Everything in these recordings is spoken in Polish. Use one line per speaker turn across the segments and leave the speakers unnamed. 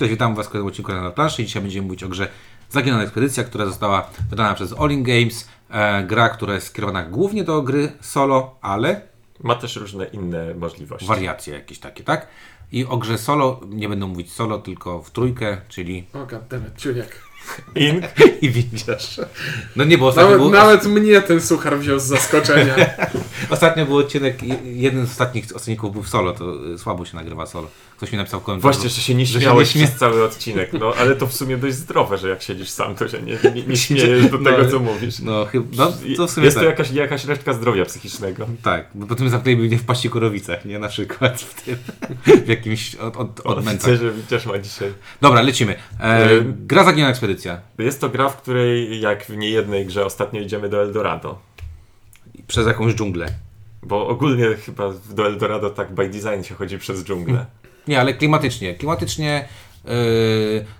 Cześć, witam Was w kolejnym odcinku na planszy i dzisiaj będziemy mówić o grze Zaginiona Ekspedycja, która została wydana przez All In Games. E, gra, która jest skierowana głównie do gry solo, ale
Ma też różne inne możliwości.
wariacje jakieś takie, tak? I o grze solo nie będę mówić solo, tylko w trójkę, czyli
O, goddammit, ciuniek.
Ink.
i widzisz. No nie, bo ostatnio,
Nawet,
był,
nawet mnie ten suchar wziął z zaskoczenia.
ostatnio był odcinek, je- jeden z ostatnich odcinków był w solo, to słabo się nagrywa solo. Ktoś mi napisał w komentarzu.
Właśnie, że się nie śmiałeś
nie śmie-
przez cały odcinek. No, ale to w sumie dość zdrowe, że jak siedzisz sam, to się nie, nie, nie śmiejesz do
No,
tego, co mówisz.
No, chyba, no to w sumie
Jest
tak.
to jakaś, jakaś resztka zdrowia psychicznego.
Tak, bo potem zamknęli mnie w paścikurowicach, nie? Na przykład w tym, w jakimś od, od,
O,
odmętach.
widzę, że też ma dzisiaj.
Dobra, lecimy. E, gra Zaginiona Ekspedycja.
Jest to gra, w której jak w niejednej grze ostatnio idziemy do Eldorado.
Przez jakąś dżunglę.
Bo ogólnie chyba do Eldorado tak by design się chodzi przez dżunglę.
Nie, ale klimatycznie. Klimatycznie e,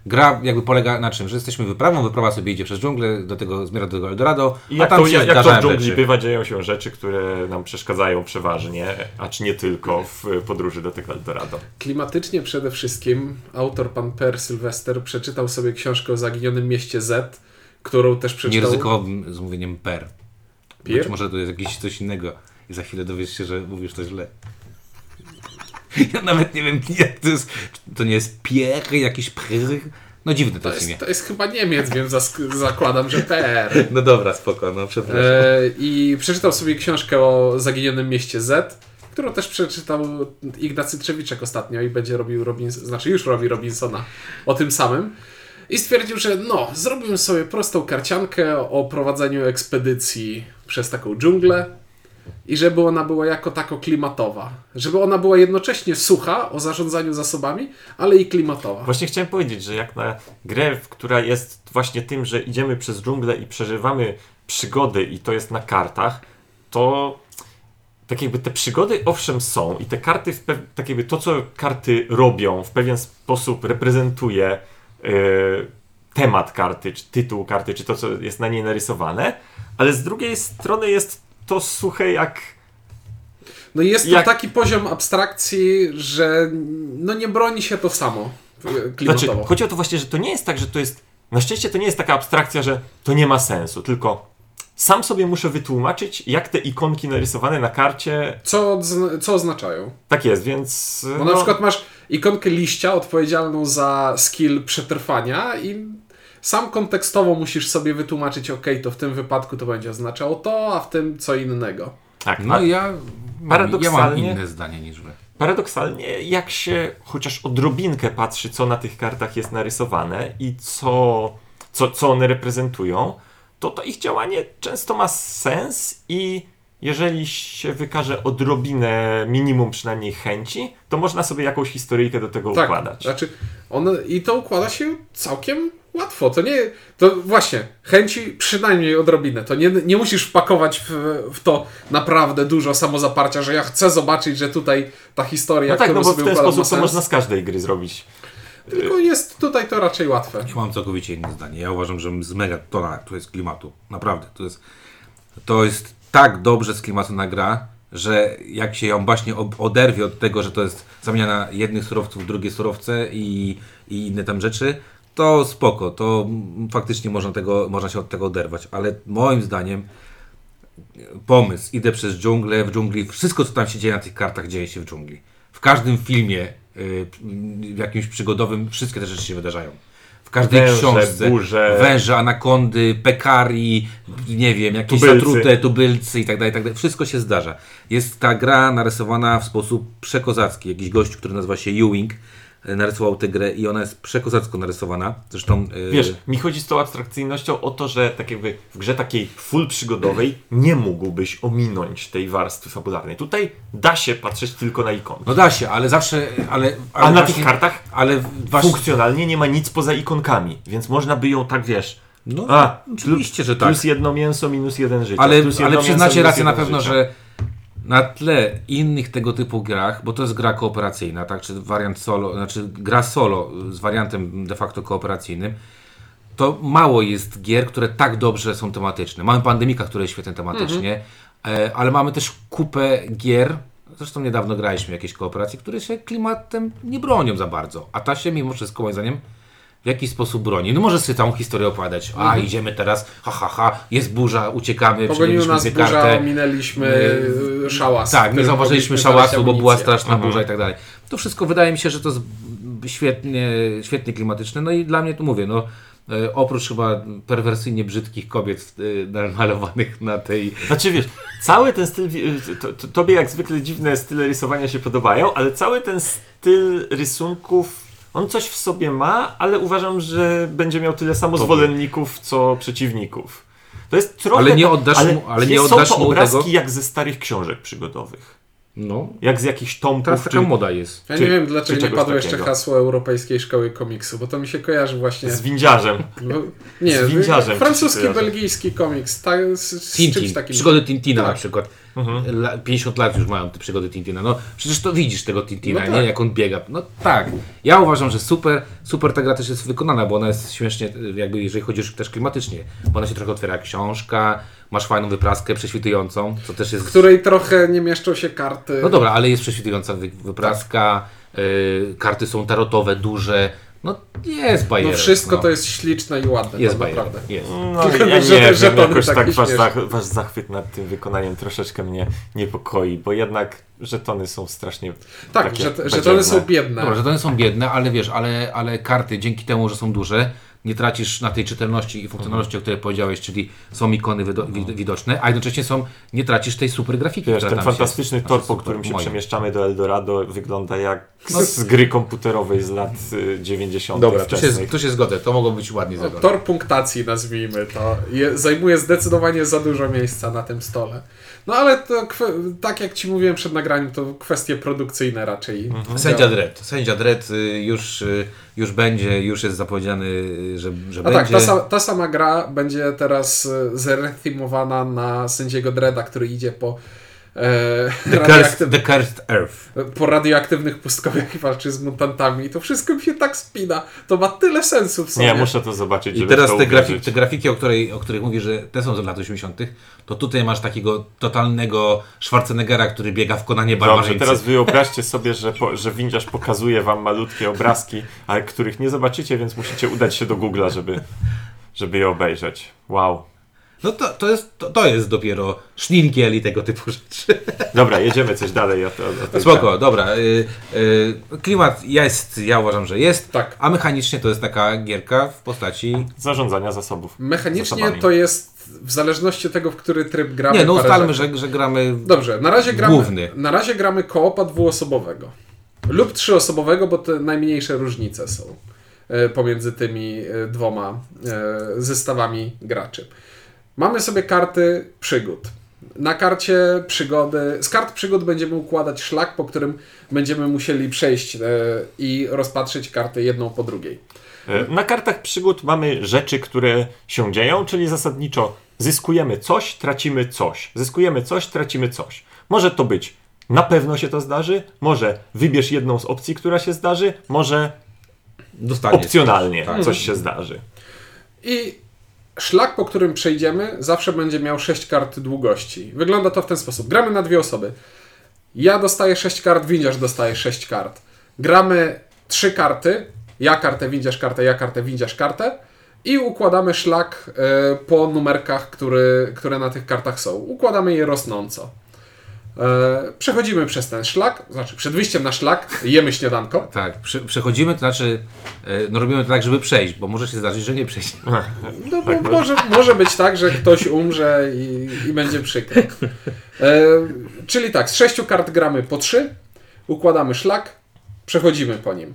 gra jakby polega na czym? Że jesteśmy wyprawą, wyprawa sobie idzie przez dżunglę, do tego zmierza do tego Eldorado,
I
a
jak
tam
to,
się
jak, jak to w dżungli
rzeczy.
bywa, dzieją się rzeczy, które nam przeszkadzają przeważnie, a czy nie tylko w podróży do tego Eldorado.
Klimatycznie przede wszystkim autor pan Per Sylwester przeczytał sobie książkę o zaginionym mieście Z, którą też
Nie
przeczytał...
ryzykowałbym z mówieniem per.
Pier?
Być może to jest jakieś coś innego i za chwilę dowiesz się, że mówisz to źle. Ja nawet nie wiem, jak to jest. To nie jest pier, jakiś pr. No dziwne to,
To
jest
to jest chyba Niemiec, więc zakładam, że Per.
No dobra, spoko, no przepraszam.
E, I przeczytał sobie książkę o zaginionym mieście Z, którą też przeczytał Ignacy Trzewiczek ostatnio i będzie robił Robins, znaczy już robi Robinsona o tym samym. I stwierdził, że no, zrobił sobie prostą karciankę o prowadzeniu ekspedycji przez taką dżunglę i żeby ona była jako tako klimatowa. Żeby ona była jednocześnie sucha o zarządzaniu zasobami, ale i klimatowa.
Właśnie chciałem powiedzieć, że jak na grę, która jest właśnie tym, że idziemy przez dżunglę i przeżywamy przygody i to jest na kartach, to tak jakby te przygody owszem są i te karty, tak jakby to co karty robią w pewien sposób reprezentuje yy, temat karty, czy tytuł karty, czy to co jest na niej narysowane, ale z drugiej strony jest to suche jak
No i jest to
Jak-
taki poziom abstrakcji, że no nie broni się to samo e, klimatowo.
Znaczy, chodzi o to właśnie, że to nie jest tak, że to jest. Na szczęście to nie jest taka abstrakcja, że to nie ma sensu, tylko sam sobie muszę wytłumaczyć, jak te ikonki narysowane na karcie.
Co, odzna- co oznaczają?
Tak jest, więc.
Bo
no,
na przykład masz ikonkę liścia odpowiedzialną za skill przetrwania i sam kontekstowo musisz sobie wytłumaczyć, ok, to w tym wypadku to będzie oznaczało to, a w tym co innego.
Tak,
No ja, ja mam
paradoksalnie-
inne zdanie niż wy.
paradoksalnie, jak się chociaż odrobinkę patrzy, co na tych kartach jest narysowane i co, co, co one reprezentują, to to ich działanie często ma sens i jeżeli się wykaże odrobinę, minimum przynajmniej chęci, to można sobie jakąś historyjkę do tego
Tak,
układać.
znaczy one, i to układa się całkiem łatwo. To nie, to właśnie, chęci przynajmniej odrobinę. To nie, nie musisz wpakować w, w to naprawdę dużo samozaparcia, że ja chcę zobaczyć, że tutaj ta historia,
No tak,
którą
no bo w ten
układam,
sposób to można z każdej gry zrobić.
Tylko jest tutaj to raczej łatwe.
Ja mam całkowicie inne zdanie. Ja uważam, że z mega tona tu jest klimatu. Naprawdę. To jest, to jest tak dobrze z klimatu na gra, że jak się ją właśnie oderwie od tego, że to jest zamiana jednych surowców w drugie surowce i, i inne tam rzeczy, to spoko. To faktycznie można, tego, można się od tego oderwać. Ale moim zdaniem pomysł, idę przez dżunglę, w dżungli, wszystko co tam się dzieje na tych kartach dzieje się w dżungli. W każdym filmie, y, w jakimś przygodowym, wszystkie te rzeczy się wydarzają. W każdej
Węże,
książce.
burze.
Węże, anakondy, pekari, nie wiem, jakieś
Tubylcy.
zatrute, tubylcy i tak dalej, tak dalej. Wszystko się zdarza. Jest ta gra narysowana w sposób przekozacki. Jakiś gość, który nazywa się Ewing, narysował tę grę i ona jest przekozacko narysowana. Zresztą... y,
Wiesz, mi chodzi z tą abstrakcyjnością o to, że tak jakby w grze takiej full przygodowej nie mógłbyś ominąć tej warstwy fabularnej. Tutaj da się patrzeć tylko na ikonki.
No da się, ale zawsze... Ale, ale
A na
właśnie-
tych kartach
Ale
funkcjonalnie nie ma nic poza ikonkami, więc można by ją tak, wiesz...
No,
A,
oczywiście, że tak.
Plus jedno mięso, minus jeden życia.
Ale,
plus
ale przyznacie rację na pewno,
życia.
że na tle innych tego typu grach, bo to jest gra kooperacyjna, tak, czy wariant solo, znaczy gra solo z wariantem de facto kooperacyjnym, to mało jest gier, które tak dobrze są tematyczne. Mamy Pandemika, które jest świetne tematycznie, e, ale mamy też kupę gier, Zresztą niedawno graliśmy jakieś kooperacje, które się klimatem nie bronią za bardzo. A ta się mimo wszystko, moim zdaniem, w jakiś sposób broni. No może sobie całą historię opowiadać. A, idziemy teraz, ha, ha, ha, jest burza, uciekamy,
Pogonił nas
sobie
burza,
kartę.
minęliśmy y, szałas.
Tak, nie zauważyliśmy szałasu, bo była straszna burza i tak dalej. To wszystko wydaje mi się, że to jest świetnie, świetnie klimatyczne. No i dla mnie tu mówię, no e, oprócz chyba perwersyjnie brzydkich kobiet e, malowanych na tej...
Znaczy wiesz, cały ten styl, wi- to, to, tobie jak zwykle dziwne style rysowania się podobają, ale cały ten styl rysunków, on coś w sobie ma, ale uważam, że będzie miał tyle samo zwolenników, co przeciwników. To jest trochę...
Ale nie
tak-
oddasz mu- ale nie
są
oddasz
to
mu
obrazki
tego-
jak ze starych książek przygodowych.
No,
Jak z jakichś tomków.
teraz taka
czy
moda jest.
Ja
Czy-
nie wiem, dlaczego nie padło jeszcze hasło Europejskiej Szkoły Komiksu, bo to mi się kojarzy właśnie...
Z windziarzem.
No, nie,
z windziarzem
francuski, belgijski komiks, tak, z, z czymś
Tintin,
takim.
przygody Tintina
Tak.
na przykład. La, 50 lat już mają te przygody Tintina. No przecież to widzisz tego Tintina,
No
nie?
tak.
Jak on biega. No tak. Ja uważam, że super, super ta gra też jest wykonana, bo ona jest śmiesznie, jakby jeżeli chodzi już też klimatycznie, bo ona się trochę otwiera książka, masz fajną wypraskę prześwitującą, co też jest...
w której trochę nie mieszczą się karty.
No dobra, ale jest prześwitująca wy, wypraska, y, karty są tarotowe, duże, no jest bajerek.
no wszystko
no.
to jest śliczne i ładne,
Jest
tak
bajerek,
naprawdę.
jest.
No,
Tylko,
ja
że
nie wiem,
żetony
jakoś
takie
tak wasz, zach, wasz zachwyt nad tym wykonaniem troszeczkę mnie niepokoi, bo jednak żetony są strasznie
Tak, że, że
badziewne.
one są biedne.
Dobra, że to nie są biedne, ale wiesz, ale, ale karty dzięki temu, że są duże, nie tracisz na tej czytelności i funkcjonalności, o której powiedziałeś, czyli są ikony wido wi- widoczne, a jednocześnie są, nie tracisz tej super grafiki,
Wiesz,
która
ten
tam
fantastyczny
się,
tor, po którym się
moim.
przemieszczamy do Eldorado, wygląda jak
No.
z gry komputerowej z lat y, 90.
Dobra, tu się, tu się zgodzę, to mogło być ładnie
No, tor punktacji nazwijmy to. Je, zajmuje zdecydowanie za dużo miejsca na tym stole. No ale to tak jak ci mówiłem przed nagraniem, to kwestie produkcyjne raczej.
Mhm.
Sędzia Dredd. Sędzia Dredd y, już, y, już będzie, już jest zapowiedziany, że, że
A tak,
będzie.
ta, sa- ta sama gra będzie teraz e, zrethymowana na sędziego Dreda, który idzie po, e,
The, cursed, the Cursed Earth.
po radioaktywnych pustkowiach i walczy z mutantami. I to wszystko mi się tak spina. To ma tyle sensu w sobie.
Nie, muszę to zobaczyć,
I
żeby
teraz te, grafiki, te grafiki, o, której, o których mówisz, że te są z lat 80., to tutaj masz takiego totalnego Schwarzeneggera, który biega w konanie
Dobrze,
barbarzyńcy.
teraz wyobraźcie sobie, że, po, że windziarz pokazuje wam malutkie obrazki, ale których nie zobaczycie, więc musicie udać się do Google'a, żeby, żeby je obejrzeć. Wow.
No to, to, jest, to, to jest dopiero szninkiel i tego typu rzeczy.
Dobra, jedziemy coś dalej. O, o, o tej
Spoko, dobra. Y, y, klimat jest, ja uważam, że jest,
Tak.
a mechanicznie to jest taka gierka w postaci...
Zarządzania zasobów.
Mechanicznie
zasobami.
to jest w zależności od tego, w który tryb gramy.
Nie, no ustalmy, że, że gramy...
Dobrze, na razie gramy,
Główny.
na razie gramy koopa dwuosobowego lub trzyosobowego, bo te najmniejsze różnice są e, pomiędzy tymi e, dwoma e, zestawami graczy. Mamy sobie karty przygód. Na karcie przygody, z kart przygód będziemy układać szlak, po którym będziemy musieli przejść e, i rozpatrzeć karty jedną po drugiej.
E, Na kartach przygód mamy rzeczy, które się dzieją, czyli zasadniczo zyskujemy coś, tracimy coś. Zyskujemy coś, tracimy coś. Może to być na pewno się to zdarzy, może wybierz jedną z opcji, która się zdarzy, może
Dostaniesz.
opcjonalnie
Tak.
coś się zdarzy.
I szlak, po którym przejdziemy, zawsze będzie miał 6 kart długości. Wygląda to w ten sposób. Gramy na dwie osoby. Ja dostaję 6 kart, windziarz dostaje 6 kart. Gramy 3 karty. Ja kartę, windziarz kartę, ja kartę, windziarz kartę. I układamy szlak e, po numerkach, który, które na tych kartach są. Układamy je rosnąco. E, przechodzimy przez ten szlak, znaczy przed wyjściem na szlak jemy śniadanko.
Tak, prze, przechodzimy, to znaczy, e, no robimy to tak, żeby przejść, bo może się zdarzyć, że nie przejść.
No, bo może, może być tak, że ktoś umrze i, i będzie przykro. E, czyli tak, z sześciu kart gramy po trzy, układamy szlak, przechodzimy po nim.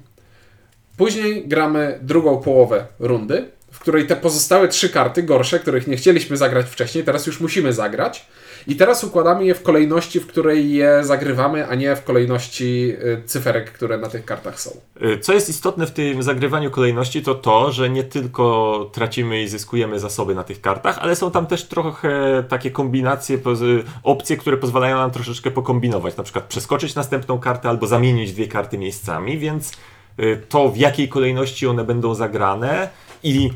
Później gramy drugą połowę rundy, w której te pozostałe trzy karty, gorsze, których nie chcieliśmy zagrać wcześniej, teraz już musimy zagrać. I teraz układamy je w kolejności, w której je zagrywamy, a nie w kolejności y, cyferek, które na tych kartach są.
Y, Co jest istotne w tym zagrywaniu kolejności, to to, że nie tylko tracimy i zyskujemy zasoby na tych kartach, ale są tam też trochę takie kombinacje, opcje, które pozwalają nam troszeczkę pokombinować, na przykład przeskoczyć następną kartę albo zamienić dwie karty miejscami, więc y, to w jakiej kolejności one będą zagrane i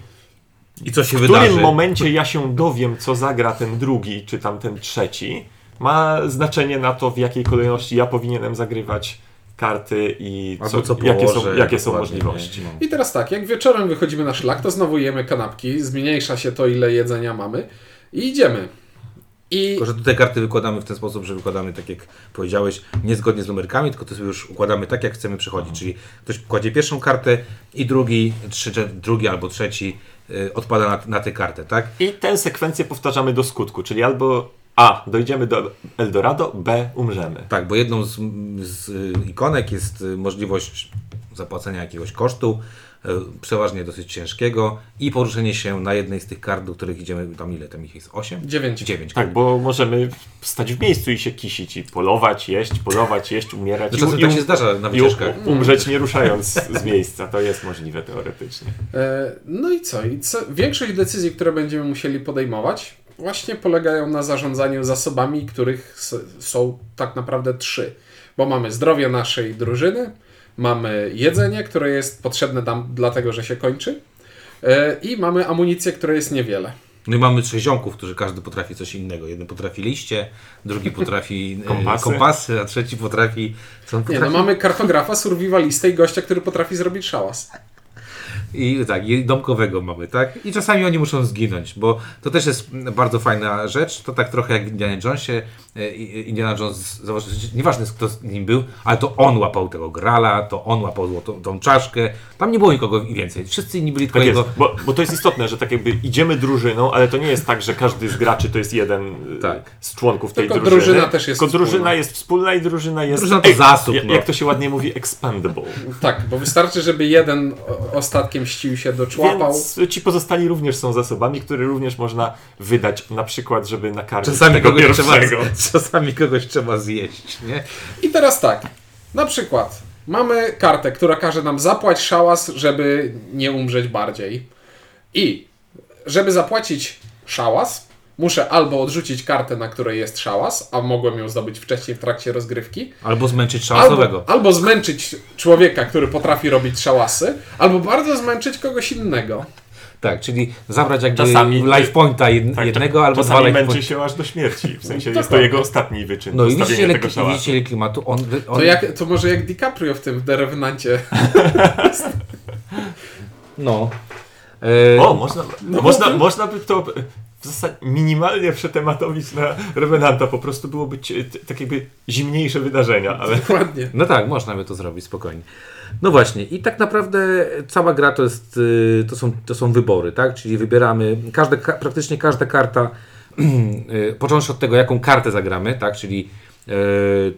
I co się
w którym
wydarzy?
momencie ja się dowiem, co zagra ten drugi czy tam ten trzeci, ma znaczenie na to, w jakiej kolejności ja powinienem zagrywać karty i
Albo co
jakie są,
położę,
jakie są możliwości.
No.
I teraz tak, jak wieczorem wychodzimy na szlak, to znowu jemy kanapki, zmniejsza się to, ile jedzenia mamy i idziemy. I
Tylko, że tutaj karty wykładamy w ten sposób, że wykładamy tak jak powiedziałeś, nie zgodnie z numerkami, tylko to sobie już układamy tak, jak chcemy przechodzić. Czyli ktoś kładzie pierwszą kartę i drugi, trzy, drugi albo trzeci y, odpada na, na tę kartę, tak?
I tę sekwencję powtarzamy do skutku, czyli albo A. Dojdziemy do Eldorado, B. Umrzemy.
Tak, bo jedną z, z ikonek jest y, możliwość zapłacenia jakiegoś kosztu, przeważnie dosyć ciężkiego i poruszenie się na jednej z tych kart, do których idziemy, tam ile tam ich jest? 8?
Dziewięć.
9.
Tak, bo możemy stać w miejscu i się kisić i polować, jeść, polować, jeść, umierać.
Czasem
i,
tak
i-
się zdarza na wycieczkach.
u- umrzeć nie ruszając z miejsca. To jest możliwe teoretycznie.
E, No i co? I co? Większość decyzji, które będziemy musieli podejmować, właśnie polegają na zarządzaniu zasobami, których są tak naprawdę trzy. Bo mamy zdrowie naszej drużyny, mamy jedzenie, które jest potrzebne nam dlatego, że się kończy, e, i mamy amunicję, która jest niewiele.
No i mamy trzech ziomków, którzy każdy potrafi coś innego. Jeden potrafi liście, drugi potrafi y,
Kompasy.
kompasy a trzeci potrafi... Co on
Nie,
potrafi?
no mamy kartografa, survivalistę i gościa, który potrafi zrobić szałas.
I tak, i domkowego mamy, tak? I czasami oni muszą zginąć, bo to też jest bardzo fajna rzecz. To tak trochę jak w Indiana Jonesie. E, Indiana Jones, zobacz, nieważne kto z nim był, ale to on łapał tego grala, to on łapał tą, tą czaszkę. Tam nie było nikogo więcej. Wszyscy inni byli tylko
Tak jest,
jego...
bo, bo to jest istotne, że tak jakby idziemy drużyną, ale to nie jest tak, że każdy z graczy to jest jeden y,
Tak.
z członków tej
Tylko
drużyny.
drużyna też jest
Tylko drużyna
wspólna.
jest wspólna i drużyna jest...
Drużyna to zasób,
jak,
no.
jak to się ładnie mówi, expandable.
Tak, bo wystarczy, żeby jeden o- ostatkiem ścił się do człapał.
Więc ci pozostali również są zasobami, które również można wydać na przykład, żeby nakarmić
Czasami
tego
kogoś, trzeba, czasami kogoś trzeba zjeść, nie?
I teraz tak, na przykład mamy kartę, która każe nam zapłać szałas, żeby nie umrzeć bardziej. I żeby zapłacić szałas, muszę albo odrzucić kartę, na której jest szałas, a mogłem ją zdobyć wcześniej w trakcie rozgrywki,
Albo zmęczyć szałasowego.
albo, albo zmęczyć człowieka, który potrafi robić szałasy, albo bardzo zmęczyć kogoś innego.
Tak, czyli zabrać jakby
Czasami-
life pointa jed,
Tak,
jednego albo dwa life
męczy
pointa.
się aż do śmierci. W sensie
To
jest to
tak.
jego ostatni wyczyn.
No i widzicie, klimatu. On, on,
To, jak, to może jak DiCaprio w tym Revenancie.
No. E,
O, można,
No,
można,
to-
można by to w zasadzie minimalnie przetematowić na Revenanta. Po prostu byłoby ci- t- tak jakby zimniejsze wydarzenia, ale
Dokładnie.
No tak, można by to zrobić spokojnie. No właśnie, i tak naprawdę cała gra to, jest, y, to, są, to są wybory, tak? Czyli wybieramy, każde, ka- praktycznie każda karta, y, począwszy od tego, jaką kartę zagramy, tak? Czyli y,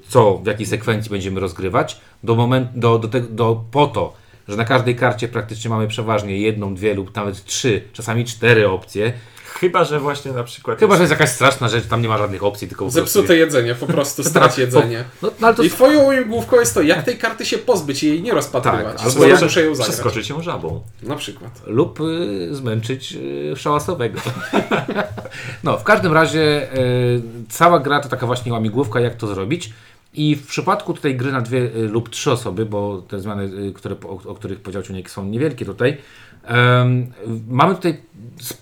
co, w jakiej sekwencji będziemy rozgrywać, do momentu, do, do, do, po to, że na każdej karcie praktycznie mamy przeważnie jedną, dwie lub nawet trzy, czasami cztery opcje.
Chyba, że właśnie na przykład
Chyba, że jest jakaś straszna rzecz, tam nie ma żadnych opcji, tylko.
Zepsute jedzenie, po prostu strać jedzenie.
No, no ale to
I twoją główką jest to, jak tej karty się pozbyć i jej nie rozpatrywać.
Tak, albo
ja muszę ją zagrać.
przeskoczyć ją żabą.
Na przykład.
lub y, zmęczyć y, szałasowego. no, w każdym razie y, cała gra to taka właśnie łamigłówka, jak to zrobić. I w przypadku tutaj gry na dwie y, lub trzy osoby, bo te zmiany, y, które, o, o których powiedział Ciunek, są niewielkie tutaj, mamy tutaj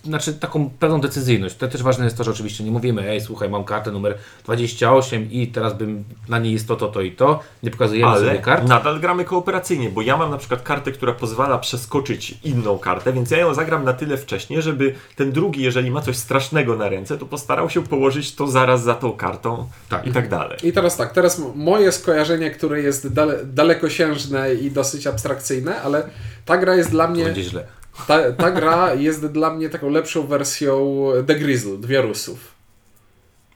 znaczy, taką pewną decyzyjność. To też ważne jest to, że oczywiście nie mówimy, ej, słuchaj, mam kartę numer 28 i teraz bym na niej jest to, to, to i to. Nie pokazujemy sobie
Ale
kart.
nadal gramy kooperacyjnie, bo ja mam na przykład kartę, która pozwala przeskoczyć inną kartę, więc ja ją zagram na tyle wcześnie, żeby ten drugi, jeżeli ma coś strasznego na ręce, to postarał się położyć to zaraz za tą kartą
Tak.
i tak dalej.
I teraz tak, teraz moje skojarzenie, które jest dale, dalekosiężne i dosyć abstrakcyjne, ale ta gra jest dla mnie,
będzie źle.
ta, ta gra jest dla mnie taką lepszą wersją The Grizzle, Dwie Rusów.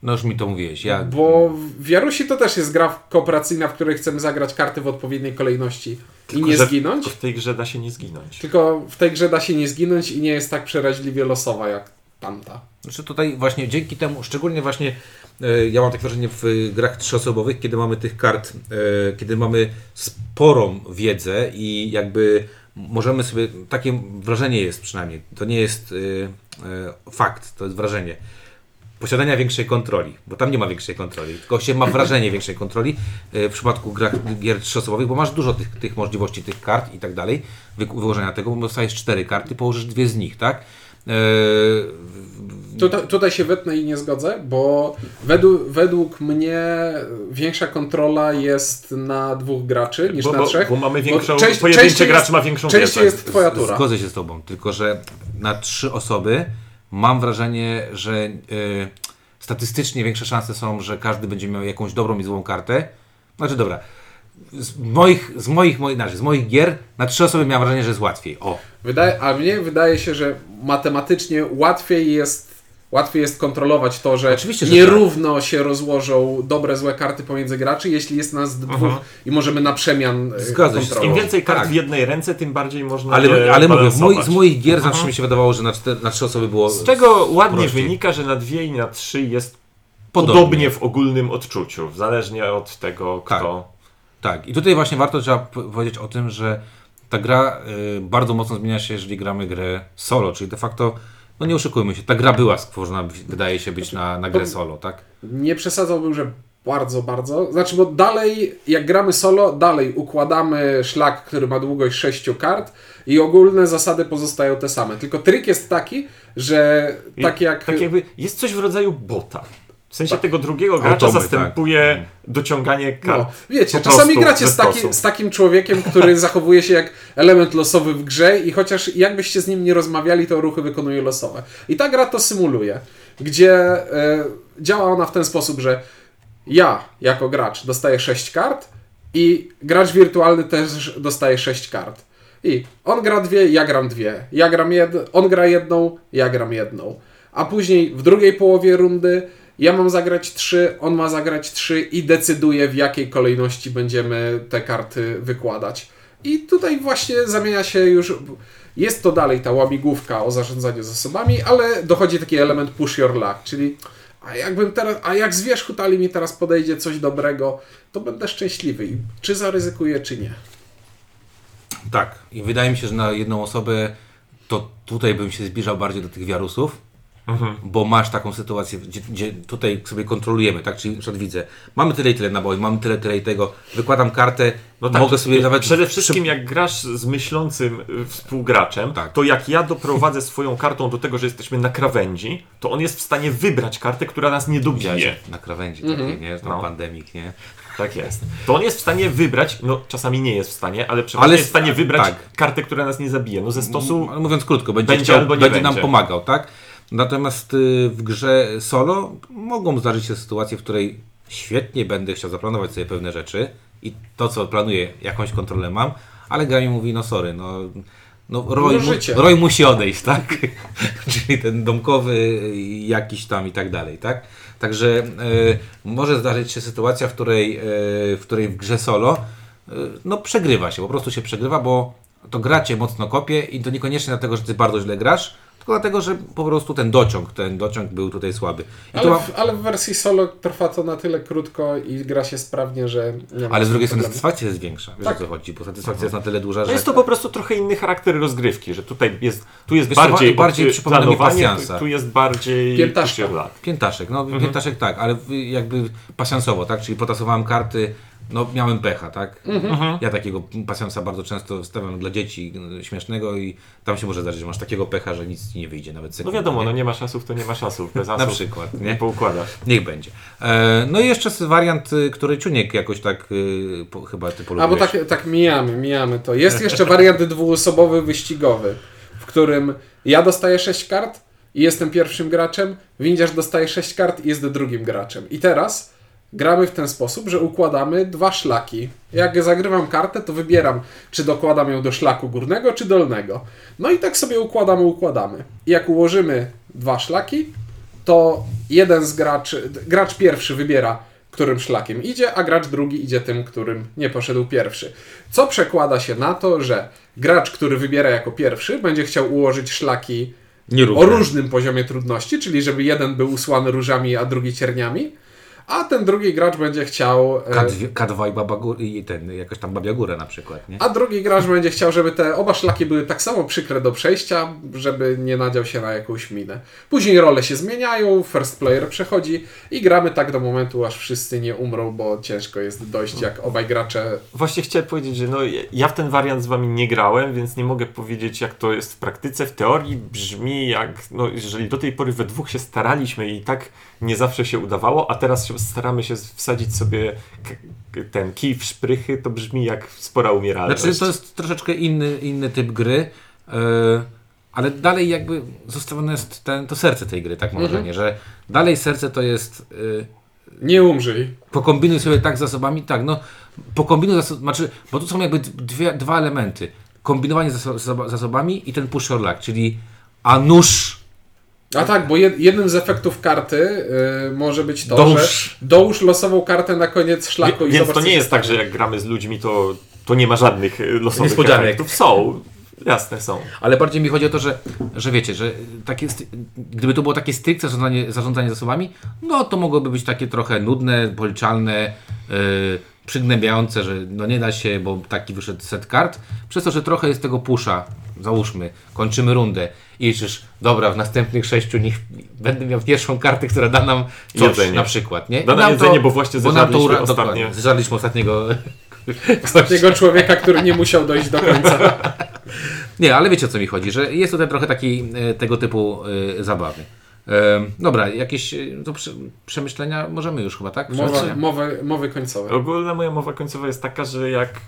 No już mi to mówiłeś. Ja,
Bo w Jarusi to też jest gra kooperacyjna, w której chcemy zagrać karty w odpowiedniej kolejności i nie
że
zginąć.
W tej grze da się nie zginąć.
Tylko w tej grze da się nie zginąć i nie jest tak przeraźliwie losowa jak tamta.
Znaczy tutaj właśnie dzięki temu, szczególnie właśnie e, ja mam takie wrażenie w grach trzyosobowych, kiedy mamy tych kart, e, kiedy mamy sporą wiedzę i jakby możemy sobie, takie wrażenie jest przynajmniej, to nie jest e, e, fakt, to jest wrażenie posiadania większej kontroli, bo tam nie ma większej kontroli, tylko się ma wrażenie większej kontroli e, w przypadku grach, gier trzyosobowych, bo masz dużo tych, tych możliwości, tych kart i tak dalej, wy- wyłożenia tego, bo dostajesz cztery karty, położysz dwie z nich, tak? E,
Tutaj, tutaj się wetnę i nie zgodzę, bo według, według mnie większa kontrola jest na dwóch graczy niż
Bo,
na
bo,
trzech.
bo mamy większą,
część-
pojedynczy
częściej
gracz
jest-
ma większą
Częściej
wiedzę.
jest twoja tura.
Zgodzę się z Tobą, tylko że na trzy osoby mam wrażenie, że e, statystycznie większe szanse są, że każdy będzie miał jakąś dobrą i złą kartę. Znaczy, dobra. Z moich, z moich, moich, znaczy, z moich gier na trzy osoby miałem wrażenie, że jest łatwiej. O,
Wydaje, a mnie wydaje się, że matematycznie łatwiej jest, łatwiej jest kontrolować to, że
Oczywiście, że
nierówno się rozłożą dobre, złe karty pomiędzy graczy, jeśli jest nas dwóch i możemy na przemian e,
Zgadza się.
Im więcej kart
Tak.
w jednej ręce, tym bardziej można
ale,
je
ale mówię, z moich gier zawsze mi się wydawało, że na, cztery, na trzy osoby było.
Z czego ładnie
prościej.
wynika, że na dwie i na trzy jest
Podobnie.
podobnie, w ogólnym odczuciu, zależnie od tego,
Tak.
kto.
Tak, i tutaj właśnie warto trzeba powiedzieć o tym, że ta gra y, bardzo mocno zmienia się, jeżeli gramy grę solo, czyli de facto, no nie oszukujmy się, ta gra była stworzona, wydaje się być na, na grę solo, tak?
Nie przesadzałbym, że bardzo, bardzo. Znaczy, bo dalej, jak gramy solo, dalej układamy szlak, który ma długość sześciu kart i ogólne zasady pozostają te same. Tylko trik jest taki, że tak jak...
Tak jakby jest coś w rodzaju bota. W sensie
Tak.
tego drugiego gracza
Automy,
zastępuje dociąganie kart.
No, wiecie, czasami gracie z, taki, z takim człowiekiem, który zachowuje się jak element losowy w grze i chociaż jakbyście z nim nie rozmawiali, to ruchy wykonuje losowe. I ta gra to symuluje, gdzie e, działa ona w ten sposób, że ja jako gracz dostaję 6 kart i gracz wirtualny też dostaje 6 kart. I on gra dwie, ja gram dwie. Ja gram jed... On gra jedną, ja gram jedną. A później w drugiej połowie rundy ja mam zagrać trzy, on ma zagrać trzy i decyduje w jakiej kolejności będziemy te karty wykładać. I tutaj właśnie zamienia się już. Jest to dalej ta łamigłówka o zarządzaniu zasobami, ale dochodzi taki element push your luck, czyli a jakbym teraz, a jak z wierzchu tali mi teraz podejdzie coś dobrego, to będę szczęśliwy. Czy zaryzykuję, czy nie.
Tak, i wydaje mi się, że na jedną osobę to tutaj bym się zbliżał bardziej do tych wiarusów, bo masz taką sytuację, gdzie, gdzie tutaj sobie kontrolujemy, tak? Czyli na przykład widzę, mamy tyle i tyle naboi, mamy tyle, tyle i tego, wykładam kartę,
No tak,
mogę sobie nawet...
Przede wszystkim jak grasz z myślącym y, współgraczem,
Tak.
to jak ja doprowadzę swoją kartą do tego, że jesteśmy na krawędzi, to on jest w stanie wybrać kartę, która nas nie dobije.
Na krawędzi takiej, nie? Tam
No.
pandemik, nie?
Tak jest. To on jest w stanie wybrać, no czasami nie jest w stanie, ale przeważnie
Ale
jest w stanie wybrać
tak.
kartę, która nas nie zabije. No ze stosu
mówiąc krótko, będzie,
Będzie
chciał,
albo nie
będzie, nam
będzie.
pomagał, tak? Natomiast y, w grze solo mogą zdarzyć się sytuacje, w której świetnie będę chciał zaplanować sobie pewne rzeczy i to, co planuję, jakąś kontrolę mam, ale gra mi mówi, no sorry, no, no Roy,
No
mu. Roy musi odejść, tak? Czyli ten domkowy jakiś tam i tak dalej, tak? Także y, może zdarzyć się sytuacja, w której, y, w której w grze solo y, no przegrywa się, po prostu się przegrywa, bo to gra cię mocno kopie i to niekoniecznie dlatego, że ty bardzo źle grasz, tylko dlatego, że po prostu ten dociąg, ten dociąg był tutaj słaby. I to
Ale
ma,
w, ale w wersji solo trwa to na tyle krótko i gra się sprawnie, że
ale z drugiej strony satysfakcja jest większa, wiesz
Tak.
o co chodzi, bo satysfakcja jest na tyle duża,
no
że...
jest to po prostu trochę inny charakter rozgrywki, że tutaj jest, tu jest
Wiesz
bardziej,
bardziej
od-
przypomina mi pasjansa.
tu, tu jest bardziej luck.
Piętaszek, no
Mhm.
piętaszek tak, ale jakby pasjansowo, tak? Czyli potasowałem karty, no miałem pecha, tak?
Mhm.
Ja takiego pasjansa bardzo często stawiam dla dzieci śmiesznego i tam się może zdarzyć, że masz takiego pecha, że nic ci nie wyjdzie, nawet
No
sekundy.
wiadomo,
nie?
no nie ma szasów, to nie ma szasów. Bez
Na
asów
przykład,
nie
nie?
poukładasz.
Niech będzie. E, no i jeszcze wariant, y, który Ciuniek jakoś tak y, po, chyba ty
A bo
polubiłeś.
tak, tak mijamy, mijamy to. Jest jeszcze wariant dwuosobowy, wyścigowy, w którym ja dostaję 6 kart i jestem pierwszym graczem, windziarz dostaje 6 kart i jest drugim graczem. I teraz gramy w ten sposób, że układamy dwa szlaki. Jak zagrywam kartę, to wybieram, czy dokładam ją do szlaku górnego, czy dolnego. No i tak sobie układamy, układamy. I jak ułożymy dwa szlaki, to jeden z graczy, gracz pierwszy wybiera, którym szlakiem idzie, a gracz drugi idzie tym, którym nie poszedł pierwszy. Co przekłada się na to, że gracz, który wybiera jako pierwszy, będzie chciał ułożyć szlaki
Nierówne.
o różnym poziomie trudności, czyli żeby jeden był usłany różami, a drugi cierniami, a ten drugi gracz będzie chciał. e,
K2, K2 i, Baba Góra, i ten, jakaś tam Babia Góra na przykład, nie?
A drugi gracz będzie chciał, żeby te oba szlaki były tak samo przykre do przejścia, żeby nie nadział się na jakąś minę. Później role się zmieniają, first player przechodzi i gramy tak do momentu, aż wszyscy nie umrą, bo ciężko jest dojść, jak obaj gracze.
Właśnie chciałem powiedzieć, że no, ja w ten wariant z wami nie grałem, więc nie mogę powiedzieć, jak to jest w praktyce. W teorii brzmi jak, no, jeżeli do tej pory we dwóch się staraliśmy i tak nie zawsze się udawało, a teraz się staramy się wsadzić sobie ten kij w szprychy, to brzmi jak spora umieralność.
Znaczy, to jest troszeczkę inny, inny typ gry, yy, ale dalej jakby zostawione jest ten, to serce tej gry, tak mam wrażenie, że dalej serce to jest yy,
Nie umrzyj.
pokombinuj sobie tak z zasobami, tak, no pokombinuj zasob, znaczy, bo tu są jakby dwie, dwa elementy. Kombinowanie z zaso- zasobami i ten push your luck, czyli a nóż
A tak, bo jed, jednym z efektów karty y, może być to,
Dołóż.
że dołóż losową kartę na koniec szlaku
Wie-
i
Więc
zobacz,
to nie jest tak, że jak gramy z ludźmi, to, to nie ma żadnych e, losowych
Niespodzianek.
efektów. Są, jasne są.
Ale bardziej mi chodzi o to, że, że wiecie, że takie, gdyby to było takie stricte zarządzanie, zarządzanie zasobami, no to mogłoby być takie trochę nudne, policzalne, yy, przygnębiające, że no nie da się, bo taki wyszedł set kart. Przez to, że trochę jest tego pusza, załóżmy, kończymy rundę i liczysz, dobra, w następnych sześciu niech będę miał pierwszą kartę, która da nam coś
Jedzenie.
na przykład, nie?
Da nam jedzenie, bo właśnie zeżarliśmy
ostatniego
Takiego człowieka, który nie musiał dojść do końca.
Nie, ale wiecie o co mi chodzi, że jest tutaj trochę takiej e, tego typu e, zabawy. Dobra, jakieś e, to prze, przemyślenia możemy już chyba, tak?
Mowa, mowy, mowy końcowe.
Ogólna moja mowa końcowa jest taka, że jak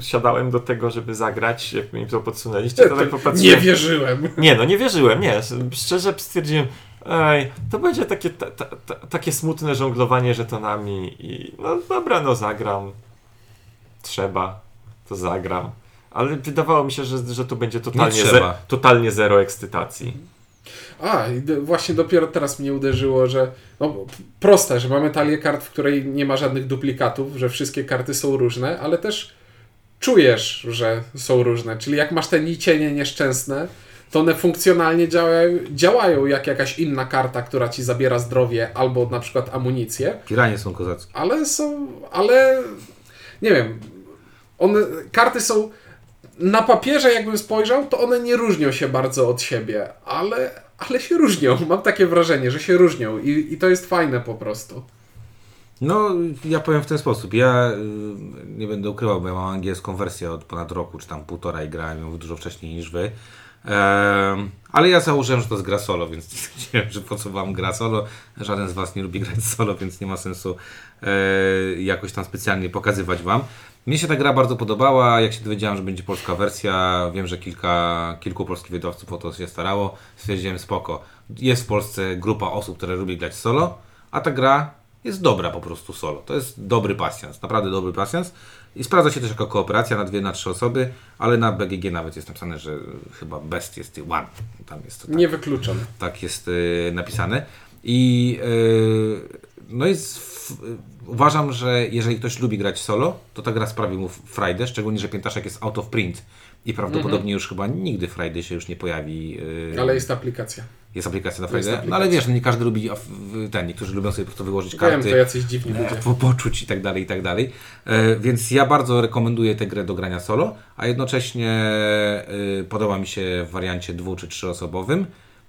siadałem do tego, żeby zagrać, jak mi to podsunęliście, to tak
Nie
popatrzyłem.
wierzyłem.
Nie, no nie wierzyłem, nie. Szczerze stwierdziłem, ej, to będzie takie, ta, ta, ta, takie smutne żonglowanie żetonami i no dobra, no zagram. Trzeba, to zagram. Ale wydawało mi się, że, że to będzie totalnie,
Nie
ze, totalnie zero ekscytacji.
A, właśnie dopiero teraz mnie uderzyło, że no, proste, że mamy talię kart, w której nie ma żadnych duplikatów, że wszystkie karty są różne, ale też czujesz, że są różne. Czyli jak masz te nicienie nieszczęsne, to one funkcjonalnie działają, działają jak jakaś inna karta, która ci zabiera zdrowie albo na przykład amunicję,
Piranie są kozackie.
ale są, ale nie wiem, one, karty są na papierze jakbym spojrzał, to one nie różnią się bardzo od siebie, ale, ale się różnią. Mam takie wrażenie, że się różnią i, i to jest fajne po prostu.
No, ja powiem w ten sposób. Ja y, nie będę ukrywał, bo ja mam angielską wersję od ponad roku, czy tam półtora i grałem ją dużo wcześniej niż wy. Ale ja założyłem, że to jest gra solo, więc stwierdziłem, że po co wam gra solo. Żaden z was nie lubi grać solo, więc nie ma sensu e, jakoś tam specjalnie pokazywać wam. Mnie się ta gra bardzo podobała. Jak się dowiedziałem, że będzie polska wersja, wiem, że kilka, kilku polskich wydawców o to się starało. Stwierdziłem, spoko. Jest w Polsce grupa osób, które lubi grać solo, a ta gra jest dobra po prostu solo. To jest dobry pasjans, naprawdę dobry pasjans. I sprawdza się też jako kooperacja na dwie, na trzy osoby, ale na BGG nawet jest napisane, że chyba best jest one. Tam jest to tak,
Nie wykluczam.
tak jest y, napisane. I y, no jest uważam, że jeżeli ktoś lubi grać solo, to ta gra sprawi mu frajdę, szczególnie, że piętaszek jest out of print i prawdopodobnie już chyba nigdy Friday się już nie pojawi. y,
Ale jest aplikacja.
jest aplikacja na Friday. No ale wiesz, nie każdy lubi ten, niektórzy lubią sobie po prostu wyłożyć
Wiem,
karty
to jacyś dziwni
e,
ludzie.
po, poczuć i tak dalej, i tak dalej. E, więc ja bardzo rekomenduję tę grę do grania solo, a jednocześnie e, podoba mi się w wariancie dwu czy trzyosobowym.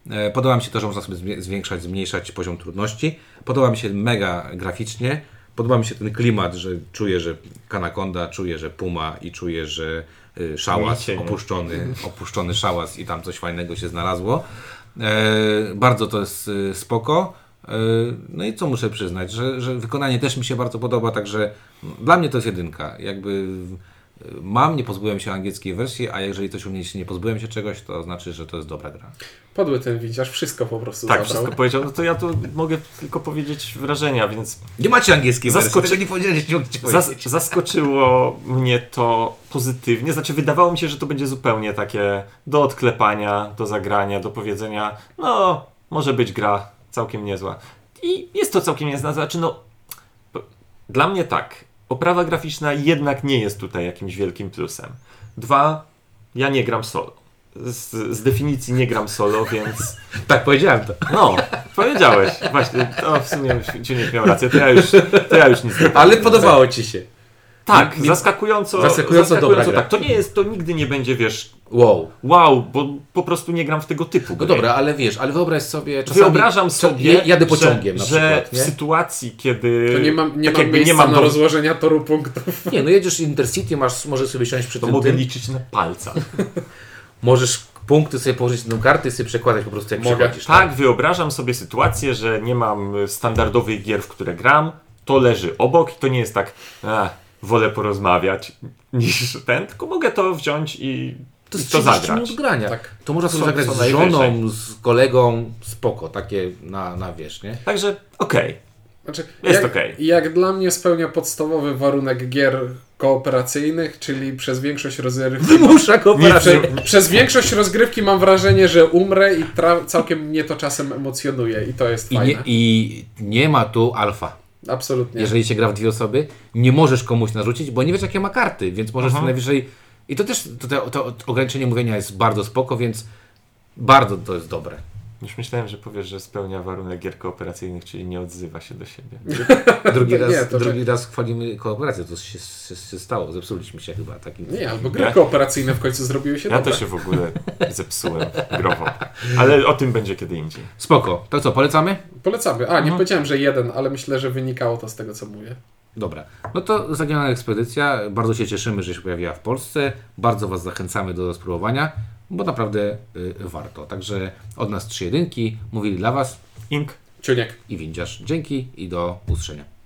E, podoba mi się to, że można sobie zwiększać, zmniejszać poziom trudności. Podoba mi się mega graficznie. Podoba mi się ten klimat, że czuję, że Kanakonda, czuję, że Puma i czuję, że y, szałas, opuszczony, opuszczony szałas i tam coś fajnego się znalazło. E, bardzo to jest y, spoko. E, No i co muszę przyznać, że, że wykonanie też mi się bardzo podoba, także dla mnie to jest jedynka. Jakby mam, nie pozbyłem się angielskiej wersji, a jeżeli coś u mnie się nie pozbyłem się czegoś, to znaczy, że to jest dobra gra.
Podły ten widziarz, wszystko po prostu
Tak,
zabrał.
wszystko powiedział. No to ja tu mogę tylko powiedzieć wrażenia, więc
Nie macie angielskiej
Zaskoczy-
wersji, nie powiedzieliście, nie
Zas zaskoczyło mnie to pozytywnie. Znaczy, wydawało mi się, że to będzie zupełnie takie do odklepania, do zagrania, do powiedzenia, no, może być gra całkiem niezła. I jest to całkiem niezła. Znaczy, no, dla mnie tak. Oprawa graficzna jednak nie jest tutaj jakimś wielkim plusem. Dwa, ja nie gram solo. z, z definicji nie gram solo, więc
Tak, powiedziałem to.
no, powiedziałeś. Właśnie, to w sumie Ciuniek miał rację, to ja już, to ja już nic nie
Ale podobało ci się.
Tak,
Nie-
zaskakująco,
zaskakująco dobra gra.
tak. To nie jest, to nigdy nie będzie, wiesz,
Wow.
wow, bo po prostu nie gram w tego typu
No
gry.
dobra, ale wiesz, ale wyobraź sobie czasami...
Wyobrażam sobie,
ja- Jadę pociągiem
że,
na
że
przykład,
w
nie?
sytuacji, kiedy
To nie mam, nie
tak
mam
nie mam
na
do-
rozłożenia toru punktów.
Nie, no jedziesz Intercity, masz, możesz sobie siąść przy
to
tym,
mogę
tym
liczyć na palcach.
możesz punkty sobie położyć na kartę i sobie przekładać po prostu jak
Mogę.
przechodzisz.
Tak, wyobrażam sobie sytuację, że nie mam standardowych gier, w które gram, to leży obok i to nie jest tak, a, wolę porozmawiać niż ten, tylko mogę to wziąć i
To
i
jest
to
30
zagrać.
minut grania.
Tak.
To można sobie zagrać z żoną, z kolegą, spoko, takie na, na wiesz, nie?
Także okej.
Znaczy,
Jest
jak,
okej.
jak dla mnie spełnia podstawowy warunek gier kooperacyjnych, czyli przez większość rozgrywki.
Wymusza kooperację.
prze, przez większość rozgrywki mam wrażenie, że umrę i całkiem mnie to czasem emocjonuje i to jest
I
fajne.
nie, I nie ma tu alfa.
Absolutnie.
Jeżeli się gra w dwie osoby, nie możesz komuś narzucić, bo nie wiesz jakie ma karty, więc możesz
Aha.
co najwyżej... I to też, to, to, to ograniczenie mówienia jest bardzo spoko, więc bardzo to jest dobre.
Już myślałem, że powiesz, że spełnia warunek gier kooperacyjnych, czyli nie odzywa się do siebie.
Drugi,
Nie,
raz,
to
drugi raz chwalimy kooperację, to się, się, się stało, zepsuliśmy się chyba takim...
Nie, albo gry
Ja-
kooperacyjne w końcu zrobiły się
Ja
dobre.
to się w ogóle zepsułem growo. Ale o tym będzie kiedy indziej.
Spoko, to co, polecamy?
Polecamy. A,
Mhm.
nie powiedziałem, że jeden, ale myślę, że wynikało to z tego, co mówię.
Dobra, no to Zaginiona Ekspedycja, bardzo się cieszymy, że się pojawiła w Polsce, bardzo Was zachęcamy do spróbowania, bo naprawdę y, warto. Także od nas trzy jedynki, mówili dla Was
Ink.
Ciuniek.
i Windziarz. Dzięki i do usłyszenia.